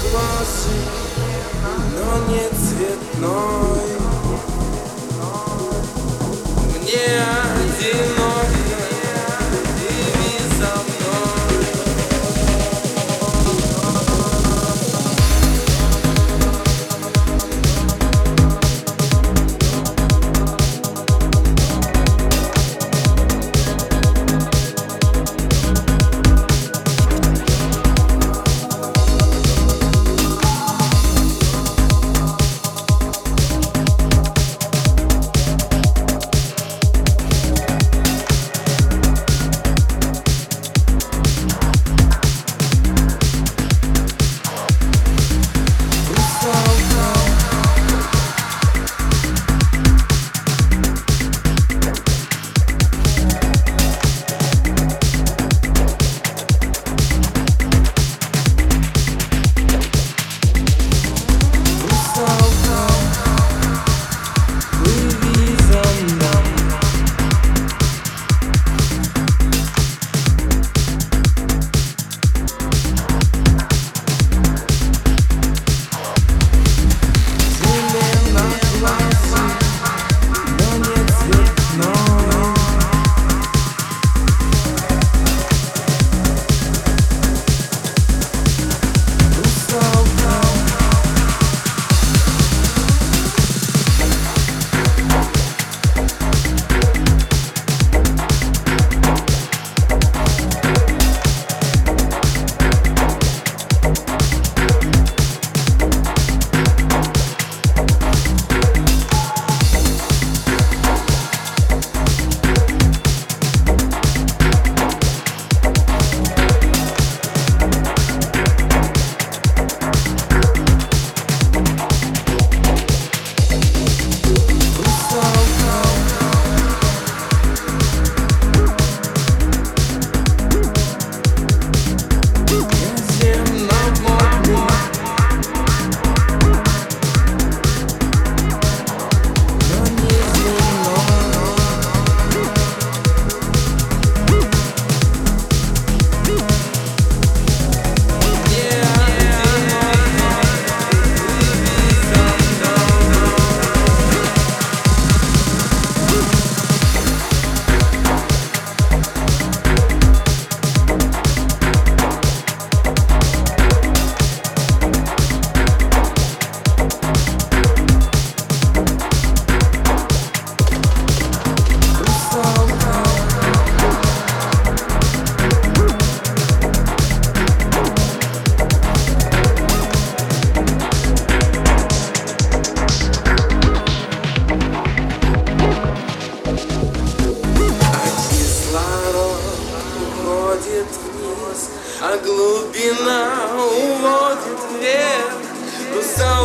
красный, но не цветной. Мне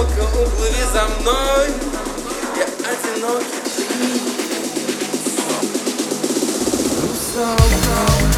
одиноко, уплыви за мной. Я одинокий. Ну, Принц Русалка